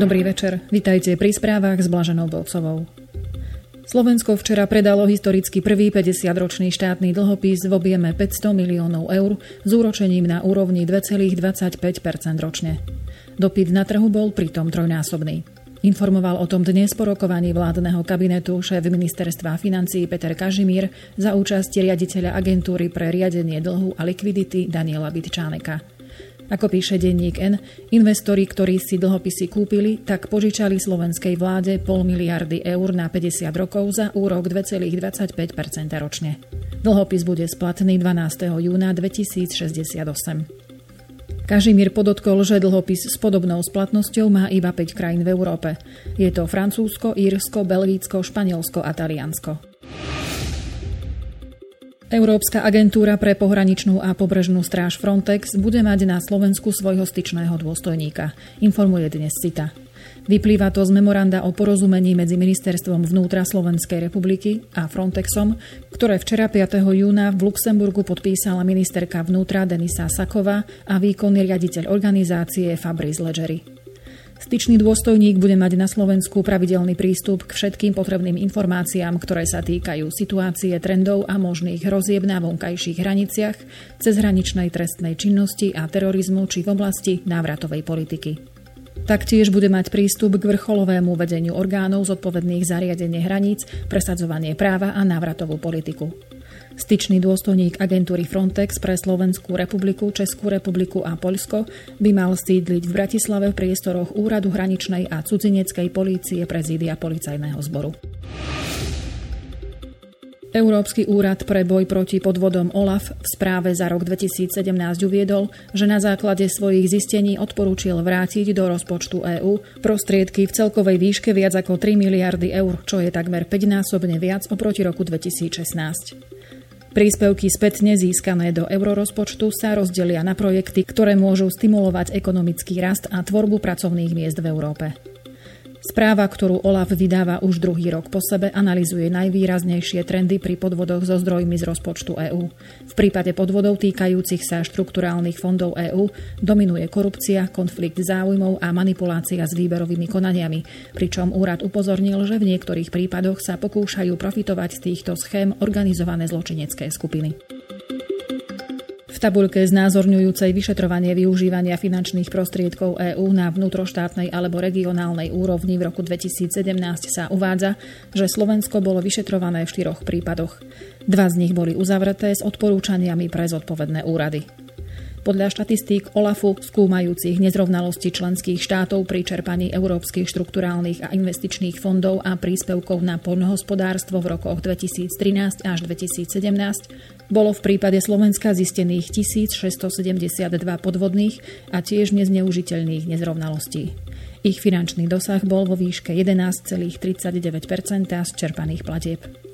Dobrý večer, vitajte pri správach s Blaženou Bolcovou. Slovensko včera predalo historicky prvý 50-ročný štátny dlhopis v objeme 500 miliónov eur s úročením na úrovni 2,25% ročne. Dopyt na trhu bol pritom trojnásobný. Informoval o tom dnes po rokovaní vládneho kabinetu šéf ministerstva financí Peter Kažimír za účasti riaditeľa agentúry pre riadenie dlhu a likvidity Daniela Bytčáneka. Ako píše denník N, investori, ktorí si dlhopisy kúpili, tak požičali slovenskej vláde pol miliardy eur na 50 rokov za úrok 2,25% ročne. Dlhopis bude splatný 12. júna 2068. Kažimír podotkol, že dlhopis s podobnou splatnosťou má iba 5 krajín v Európe. Je to Francúzsko, Írsko, Belgicko, Španielsko a Taliansko. Európska agentúra pre pohraničnú a pobrežnú stráž Frontex bude mať na Slovensku svojho styčného dôstojníka, informuje dnes CITA. Vyplýva to z memoranda o porozumení medzi Ministerstvom vnútra Slovenskej republiky a Frontexom, ktoré včera 5. júna v Luxemburgu podpísala ministerka vnútra Denisa Sakova a výkonný riaditeľ organizácie Fabrice Leggeri. Styčný dôstojník bude mať na Slovensku pravidelný prístup k všetkým potrebným informáciám, ktoré sa týkajú situácie, trendov a možných hrozieb na vonkajších hraniciach, cezhraničnej trestnej činnosti a terorizmu či v oblasti návratovej politiky. Taktiež bude mať prístup k vrcholovému vedeniu orgánov zodpovedných za riadenie hraníc, presadzovanie práva a návratovú politiku. Styčný dôstojník agentúry Frontex pre Slovenskú republiku, Českú republiku a Poľsko by mal sídliť v Bratislave v priestoroch Úradu hraničnej a cudzineckej polície prezídia policajného zboru. Európsky úrad pre boj proti podvodom OLAF v správe za rok 2017 uviedol, že na základe svojich zistení odporúčil vrátiť do rozpočtu EÚ prostriedky v celkovej výške viac ako 3 miliardy eur, čo je takmer 5-násobne viac oproti roku 2016. Príspevky spätne získané do eurorozpočtu sa rozdelia na projekty, ktoré môžu stimulovať ekonomický rast a tvorbu pracovných miest v Európe. Správa, ktorú OLAF vydáva už druhý rok po sebe, analizuje najvýraznejšie trendy pri podvodoch so zdrojmi z rozpočtu EÚ. V prípade podvodov týkajúcich sa štrukturálnych fondov EÚ dominuje korupcia, konflikt záujmov a manipulácia s výberovými konaniami, pričom úrad upozornil, že v niektorých prípadoch sa pokúšajú profitovať z týchto schém organizované zločinecké skupiny tabuľke znázorňujúcej vyšetrovanie využívania finančných prostriedkov EÚ na vnútroštátnej alebo regionálnej úrovni v roku 2017 sa uvádza, že Slovensko bolo vyšetrované v štyroch prípadoch. Dva z nich boli uzavreté s odporúčaniami pre zodpovedné úrady. Podľa štatistík OLAFu skúmajúcich nezrovnalosti členských štátov pri čerpaní európskych štrukturálnych a investičných fondov a príspevkov na poľnohospodárstvo v rokoch 2013 až 2017 bolo v prípade Slovenska zistených 1672 podvodných a tiež nezneužiteľných nezrovnalostí. Ich finančný dosah bol vo výške 11,39% z čerpaných platieb.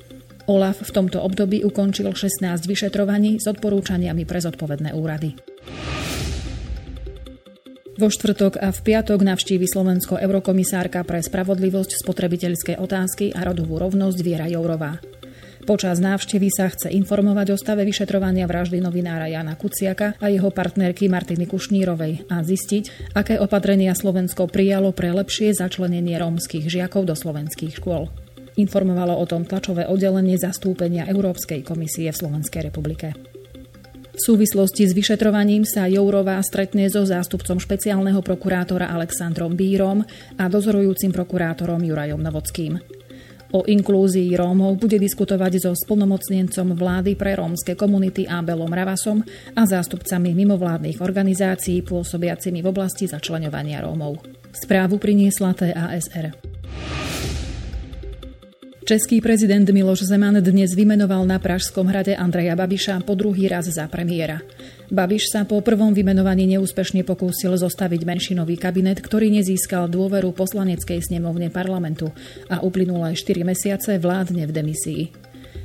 OLAF v tomto období ukončil 16 vyšetrovaní s odporúčaniami pre zodpovedné úrady. Vo štvrtok a v piatok navštívi Slovensko eurokomisárka pre spravodlivosť, spotrebiteľské otázky a rodovú rovnosť Viera Jourová. Počas návštevy sa chce informovať o stave vyšetrovania vraždy novinára Jana Kuciaka a jeho partnerky Martiny Kušnírovej a zistiť, aké opatrenia Slovensko prijalo pre lepšie začlenenie rómskych žiakov do slovenských škôl. Informovalo o tom tlačové oddelenie zastúpenia Európskej komisie v Slovenskej republike. V súvislosti s vyšetrovaním sa Jourová stretne so zástupcom špeciálneho prokurátora Alexandrom Bírom a dozorujúcim prokurátorom Jurajom Novockým. O inklúzii Rómov bude diskutovať so splnomocnencom vlády pre rómske komunity Abelom Ravasom a zástupcami mimovládnych organizácií pôsobiacimi v oblasti začlenovania Rómov. Správu priniesla TASR. Český prezident Miloš Zeman dnes vymenoval na Pražskom hrade Andreja Babiša po druhý raz za premiéra. Babiš sa po prvom vymenovaní neúspešne pokúsil zostaviť menšinový kabinet, ktorý nezískal dôveru poslaneckej snemovne parlamentu a uplynulé 4 mesiace vládne v demisii.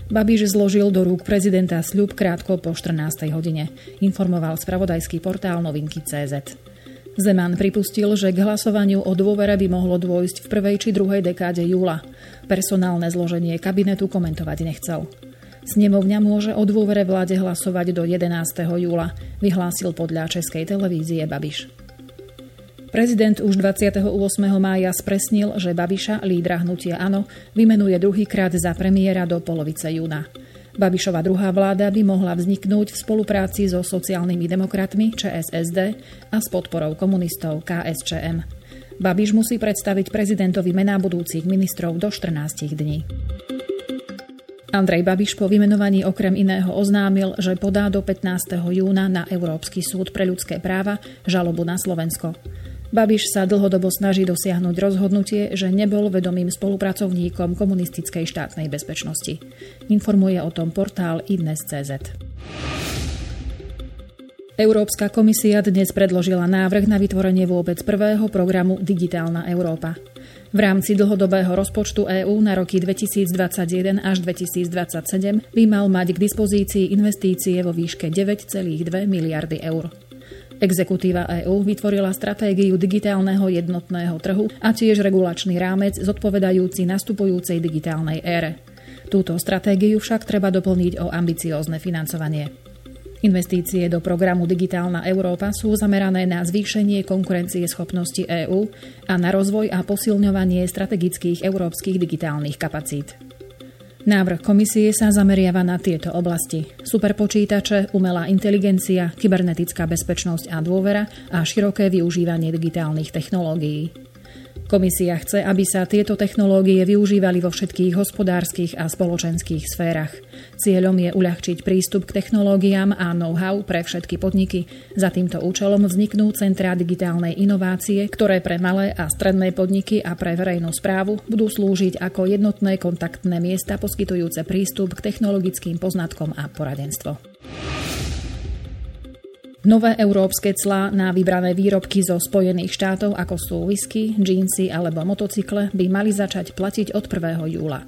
Babiš zložil do rúk prezidenta sľub krátko po 14. hodine, informoval spravodajský portál novinky CZ. Zeman pripustil, že k hlasovaniu o dôvere by mohlo dôjsť v prvej či druhej dekáde júla. Personálne zloženie kabinetu komentovať nechcel. Snemovňa môže o dôvere vláde hlasovať do 11. júla, vyhlásil podľa Českej televízie Babiš. Prezident už 28. mája spresnil, že Babiša, lídra hnutia Áno, vymenuje druhýkrát za premiéra do polovice júna. Babišova druhá vláda by mohla vzniknúť v spolupráci so sociálnymi demokratmi ČSSD a s podporou komunistov KSČM. Babiš musí predstaviť prezidentovi mená budúcich ministrov do 14 dní. Andrej Babiš po vymenovaní okrem iného oznámil, že podá do 15. júna na Európsky súd pre ľudské práva žalobu na Slovensko. Babiš sa dlhodobo snaží dosiahnuť rozhodnutie, že nebol vedomým spolupracovníkom komunistickej štátnej bezpečnosti. Informuje o tom portál Idnes.cz. Európska komisia dnes predložila návrh na vytvorenie vôbec prvého programu Digitálna Európa. V rámci dlhodobého rozpočtu EÚ na roky 2021 až 2027 by mal mať k dispozícii investície vo výške 9,2 miliardy eur. Exekutíva EÚ vytvorila stratégiu digitálneho jednotného trhu a tiež regulačný rámec zodpovedajúci nastupujúcej digitálnej ére. Túto stratégiu však treba doplniť o ambiciózne financovanie. Investície do programu Digitálna Európa sú zamerané na zvýšenie konkurencie schopnosti EÚ a na rozvoj a posilňovanie strategických európskych digitálnych kapacít. Návrh komisie sa zameriava na tieto oblasti. Superpočítače, umelá inteligencia, kybernetická bezpečnosť a dôvera a široké využívanie digitálnych technológií. Komisia chce, aby sa tieto technológie využívali vo všetkých hospodárskych a spoločenských sférach. Cieľom je uľahčiť prístup k technológiám a know-how pre všetky podniky. Za týmto účelom vzniknú centrá digitálnej inovácie, ktoré pre malé a stredné podniky a pre verejnú správu budú slúžiť ako jednotné kontaktné miesta poskytujúce prístup k technologickým poznatkom a poradenstvo. Nové európske clá na vybrané výrobky zo Spojených štátov, ako sú whisky, džínsy alebo motocykle, by mali začať platiť od 1. júla.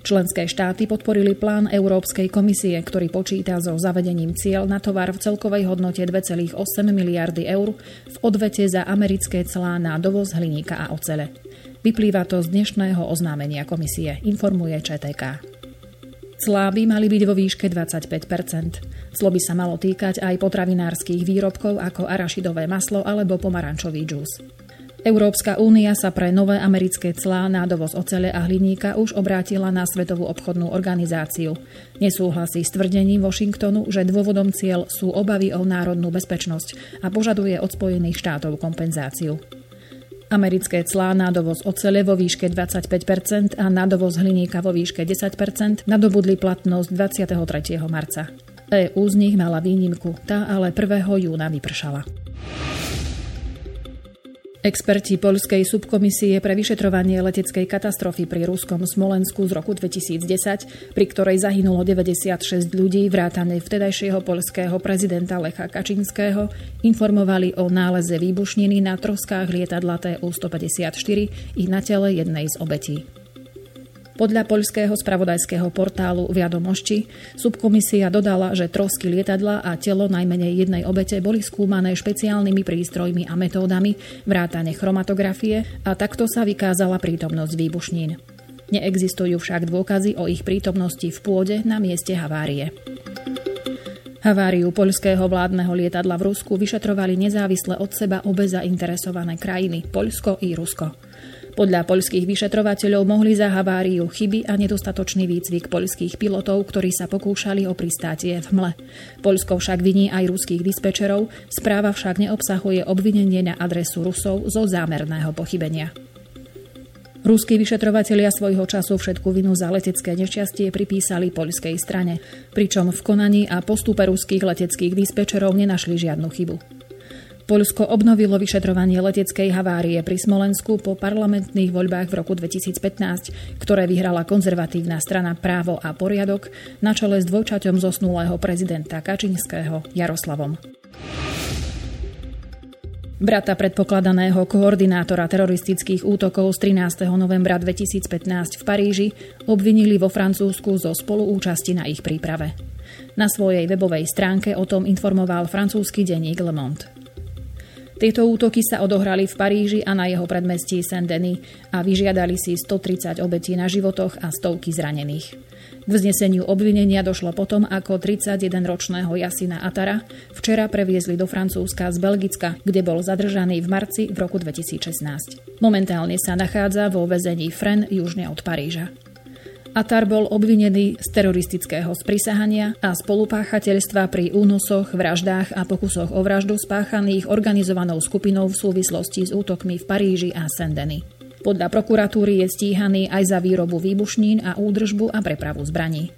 Členské štáty podporili plán Európskej komisie, ktorý počíta so zavedením cieľ na tovar v celkovej hodnote 2,8 miliardy eur v odvete za americké clá na dovoz hliníka a ocele. Vyplýva to z dnešného oznámenia komisie, informuje ČTK. Clá by mali byť vo výške 25% Clo by sa malo týkať aj potravinárskych výrobkov ako arašidové maslo alebo pomarančový džús. Európska únia sa pre nové americké clá na dovoz ocele a hliníka už obrátila na Svetovú obchodnú organizáciu. Nesúhlasí s tvrdením Washingtonu, že dôvodom cieľ sú obavy o národnú bezpečnosť a požaduje od Spojených štátov kompenzáciu. Americké clá na dovoz ocele vo výške 25% a na dovoz hliníka vo výške 10% nadobudli platnosť 23. marca. EU z nich mala výnimku, tá ale 1. júna vypršala. Experti Poľskej subkomisie pre vyšetrovanie leteckej katastrofy pri ruskom Smolensku z roku 2010, pri ktorej zahynulo 96 ľudí vrátane vtedajšieho poľského prezidenta Lecha Kačinského, informovali o náleze výbušniny na troskách lietadla TU-154 i na tele jednej z obetí. Podľa poľského spravodajského portálu Viadomošti subkomisia dodala, že trosky lietadla a telo najmenej jednej obete boli skúmané špeciálnymi prístrojmi a metódami vrátane chromatografie a takto sa vykázala prítomnosť výbušnín. Neexistujú však dôkazy o ich prítomnosti v pôde na mieste havárie. Haváriu poľského vládneho lietadla v Rusku vyšetrovali nezávisle od seba obe zainteresované krajiny, Poľsko i Rusko. Podľa poľských vyšetrovateľov mohli za haváriu chyby a nedostatočný výcvik poľských pilotov, ktorí sa pokúšali o pristátie v mle. Poľsko však viní aj ruských dispečerov, správa však neobsahuje obvinenie na adresu Rusov zo zámerného pochybenia. Ruskí vyšetrovatelia svojho času všetku vinu za letecké nešťastie pripísali poľskej strane, pričom v konaní a postupe ruských leteckých dispečerov nenašli žiadnu chybu. Poľsko obnovilo vyšetrovanie leteckej havárie pri Smolensku po parlamentných voľbách v roku 2015, ktoré vyhrala konzervatívna strana Právo a poriadok na čele s dvojčaťom zosnulého prezidenta Kačinského Jaroslavom. Brata predpokladaného koordinátora teroristických útokov z 13. novembra 2015 v Paríži obvinili vo Francúzsku zo spoluúčasti na ich príprave. Na svojej webovej stránke o tom informoval francúzsky denník Le Monde. Tieto útoky sa odohrali v Paríži a na jeho predmestí Saint-Denis a vyžiadali si 130 obetí na životoch a stovky zranených. K vzneseniu obvinenia došlo potom, ako 31-ročného Jasina Atara včera previezli do Francúzska z Belgicka, kde bol zadržaný v marci v roku 2016. Momentálne sa nachádza vo väzení Fren južne od Paríža. Atar bol obvinený z teroristického sprisahania a spolupáchateľstva pri únosoch, vraždách a pokusoch o vraždu spáchaných organizovanou skupinou v súvislosti s útokmi v Paríži a Sendeny. Podľa prokuratúry je stíhaný aj za výrobu výbušnín a údržbu a prepravu zbraní.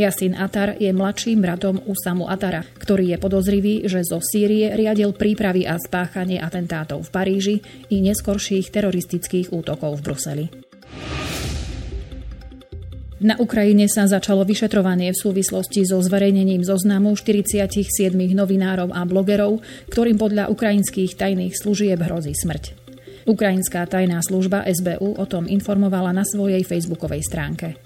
Jasin Atar je mladším bratom Usamu Atara, ktorý je podozrivý, že zo Sýrie riadil prípravy a spáchanie atentátov v Paríži i neskorších teroristických útokov v Bruseli. Na Ukrajine sa začalo vyšetrovanie v súvislosti so zverejnením zoznamu 47 novinárov a blogerov, ktorým podľa ukrajinských tajných služieb hrozí smrť. Ukrajinská tajná služba SBU o tom informovala na svojej facebookovej stránke.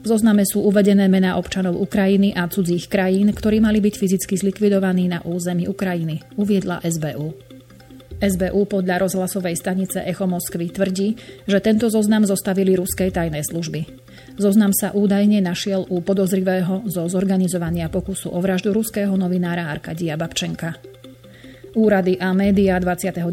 V zozname sú uvedené mená občanov Ukrajiny a cudzích krajín, ktorí mali byť fyzicky zlikvidovaní na území Ukrajiny, uviedla SBU. SBU podľa rozhlasovej stanice Echo Moskvy tvrdí, že tento zoznam zostavili ruskej tajné služby. Zoznam sa údajne našiel u podozrivého zo zorganizovania pokusu o vraždu ruského novinára Arkadia Babčenka. Úrady a médiá 29.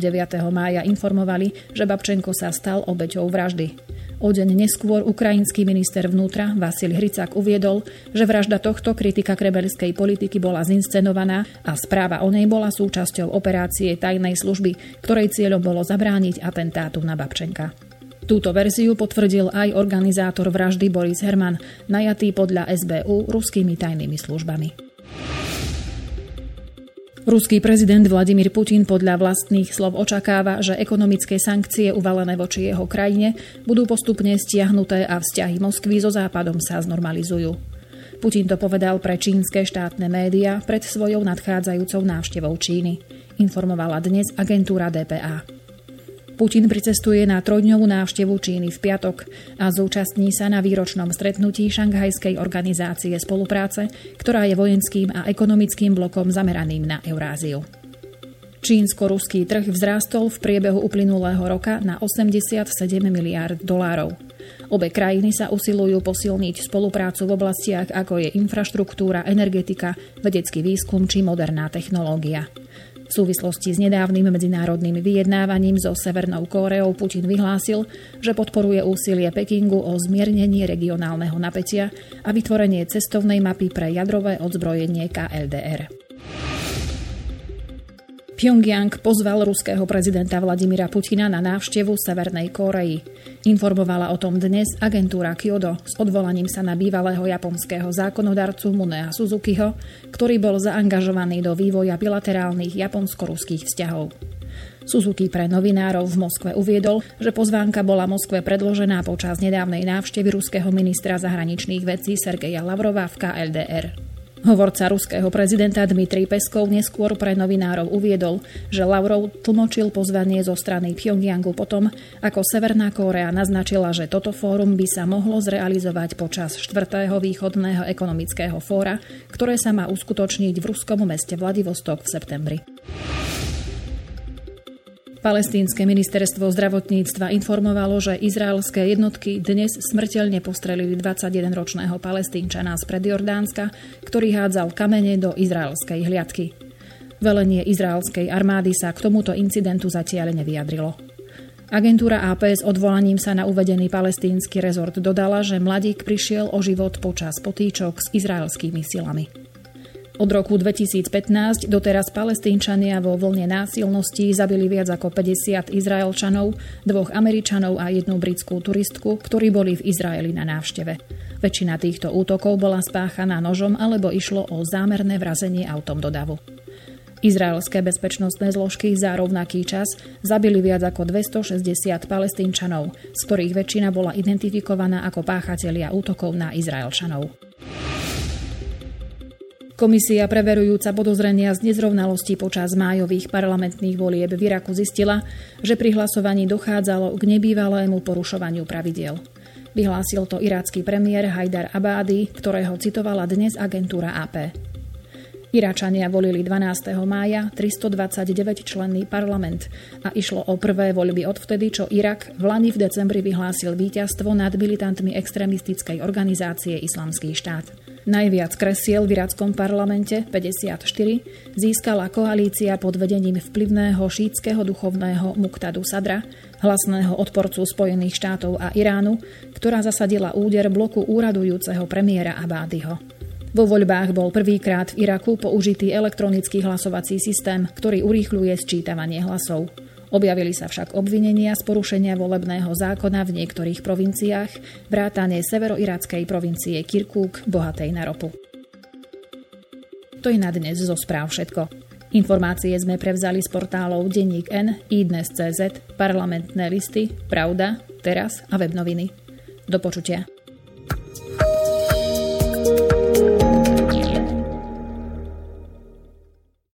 mája informovali, že Babčenko sa stal obeťou vraždy. O deň neskôr ukrajinský minister vnútra Vasil Hricák uviedol, že vražda tohto kritika krebelskej politiky bola zinscenovaná a správa o nej bola súčasťou operácie tajnej služby, ktorej cieľom bolo zabrániť atentátu na Babčenka. Túto verziu potvrdil aj organizátor vraždy Boris Herman, najatý podľa SBU ruskými tajnými službami. Ruský prezident Vladimír Putin podľa vlastných slov očakáva, že ekonomické sankcie uvalené voči jeho krajine budú postupne stiahnuté a vzťahy Moskvy so Západom sa znormalizujú. Putin to povedal pre čínske štátne médiá pred svojou nadchádzajúcou návštevou Číny, informovala dnes agentúra DPA. Putin pricestuje na trojdňovú návštevu Číny v piatok a zúčastní sa na výročnom stretnutí Šanghajskej organizácie spolupráce, ktorá je vojenským a ekonomickým blokom zameraným na Euráziu. Čínsko-ruský trh vzrástol v priebehu uplynulého roka na 87 miliárd dolárov. Obe krajiny sa usilujú posilniť spoluprácu v oblastiach ako je infraštruktúra, energetika, vedecký výskum či moderná technológia. V súvislosti s nedávnym medzinárodným vyjednávaním so Severnou Kóreou Putin vyhlásil, že podporuje úsilie Pekingu o zmiernenie regionálneho napätia a vytvorenie cestovnej mapy pre jadrové odzbrojenie KLDR. Pyongyang pozval ruského prezidenta Vladimira Putina na návštevu Severnej Kóreji. Informovala o tom dnes agentúra Kyodo s odvolaním sa na bývalého japonského zákonodarcu Munea Suzukiho, ktorý bol zaangažovaný do vývoja bilaterálnych japonsko-ruských vzťahov. Suzuki pre novinárov v Moskve uviedol, že pozvánka bola Moskve predložená počas nedávnej návštevy ruského ministra zahraničných vecí Sergeja Lavrova v KLDR. Hovorca ruského prezidenta Dmitrij Peskov neskôr pre novinárov uviedol, že Lavrov tlmočil pozvanie zo strany Pyongyangu potom, ako Severná Kórea naznačila, že toto fórum by sa mohlo zrealizovať počas 4. východného ekonomického fóra, ktoré sa má uskutočniť v ruskom meste Vladivostok v septembri. Palestínske ministerstvo zdravotníctva informovalo, že izraelské jednotky dnes smrteľne postrelili 21-ročného palestínčana z predjordánska, ktorý hádzal kamene do izraelskej hliadky. Velenie izraelskej armády sa k tomuto incidentu zatiaľ nevyjadrilo. Agentúra AP s odvolaním sa na uvedený palestínsky rezort dodala, že mladík prišiel o život počas potýčok s izraelskými silami. Od roku 2015 doteraz palestínčania vo vlne násilností zabili viac ako 50 Izraelčanov, dvoch Američanov a jednu britskú turistku, ktorí boli v Izraeli na návšteve. Väčšina týchto útokov bola spáchaná nožom alebo išlo o zámerné vrazenie autom do davu. Izraelské bezpečnostné zložky za rovnaký čas zabili viac ako 260 palestínčanov, z ktorých väčšina bola identifikovaná ako páchatelia útokov na Izraelčanov. Komisia preverujúca podozrenia z nezrovnalostí počas májových parlamentných volieb v Iraku zistila, že pri hlasovaní dochádzalo k nebývalému porušovaniu pravidiel. Vyhlásil to irácky premiér Hajdar Abády, ktorého citovala dnes agentúra AP. Iračania volili 12. mája 329 členný parlament a išlo o prvé voľby odvtedy, čo Irak v Lani v decembri vyhlásil víťazstvo nad militantmi extrémistickej organizácie Islamský štát. Najviac kresiel v irackom parlamente, 54, získala koalícia pod vedením vplyvného šítskeho duchovného Muktadu Sadra, hlasného odporcu Spojených štátov a Iránu, ktorá zasadila úder bloku úradujúceho premiéra Abádyho. Vo voľbách bol prvýkrát v Iraku použitý elektronický hlasovací systém, ktorý urýchľuje sčítavanie hlasov. Objavili sa však obvinenia z porušenia volebného zákona v niektorých provinciách, vrátane severoirackej provincie Kirkuk, bohatej na ropu. To je na dnes zo správ všetko. Informácie sme prevzali z portálov Denník N, iDnes.cz, parlamentné listy, Pravda, Teraz a webnoviny. Do počutia.